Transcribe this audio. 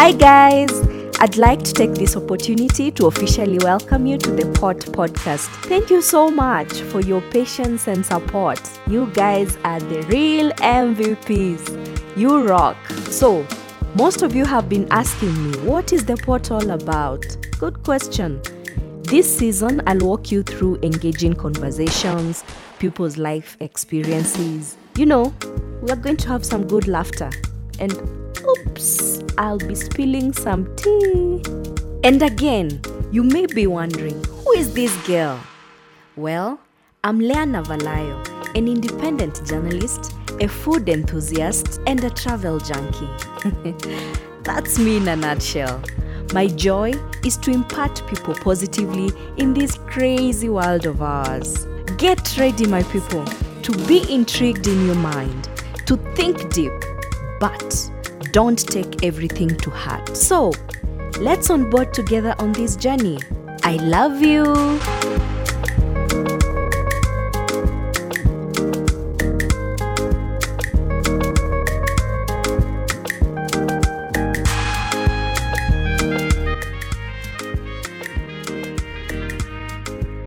Hi, guys. I'd like to take this opportunity to officially welcome you to the Pot Podcast. Thank you so much for your patience and support. You guys are the real MVPs. You rock. So, most of you have been asking me, what is the Pot all about? Good question. This season, I'll walk you through engaging conversations, people's life experiences. You know, we are going to have some good laughter. And oops, I'll be spilling some tea. And again, you may be wondering, who is this girl? Well, I'm Lea Navalayo, an independent journalist, a food enthusiast, and a travel junkie. That's me in a nutshell. My joy is to impart people positively in this crazy world of ours. Get ready, my people, to be intrigued in your mind, to think deep, but don't take everything to heart. So, let's on board together on this journey. I love you.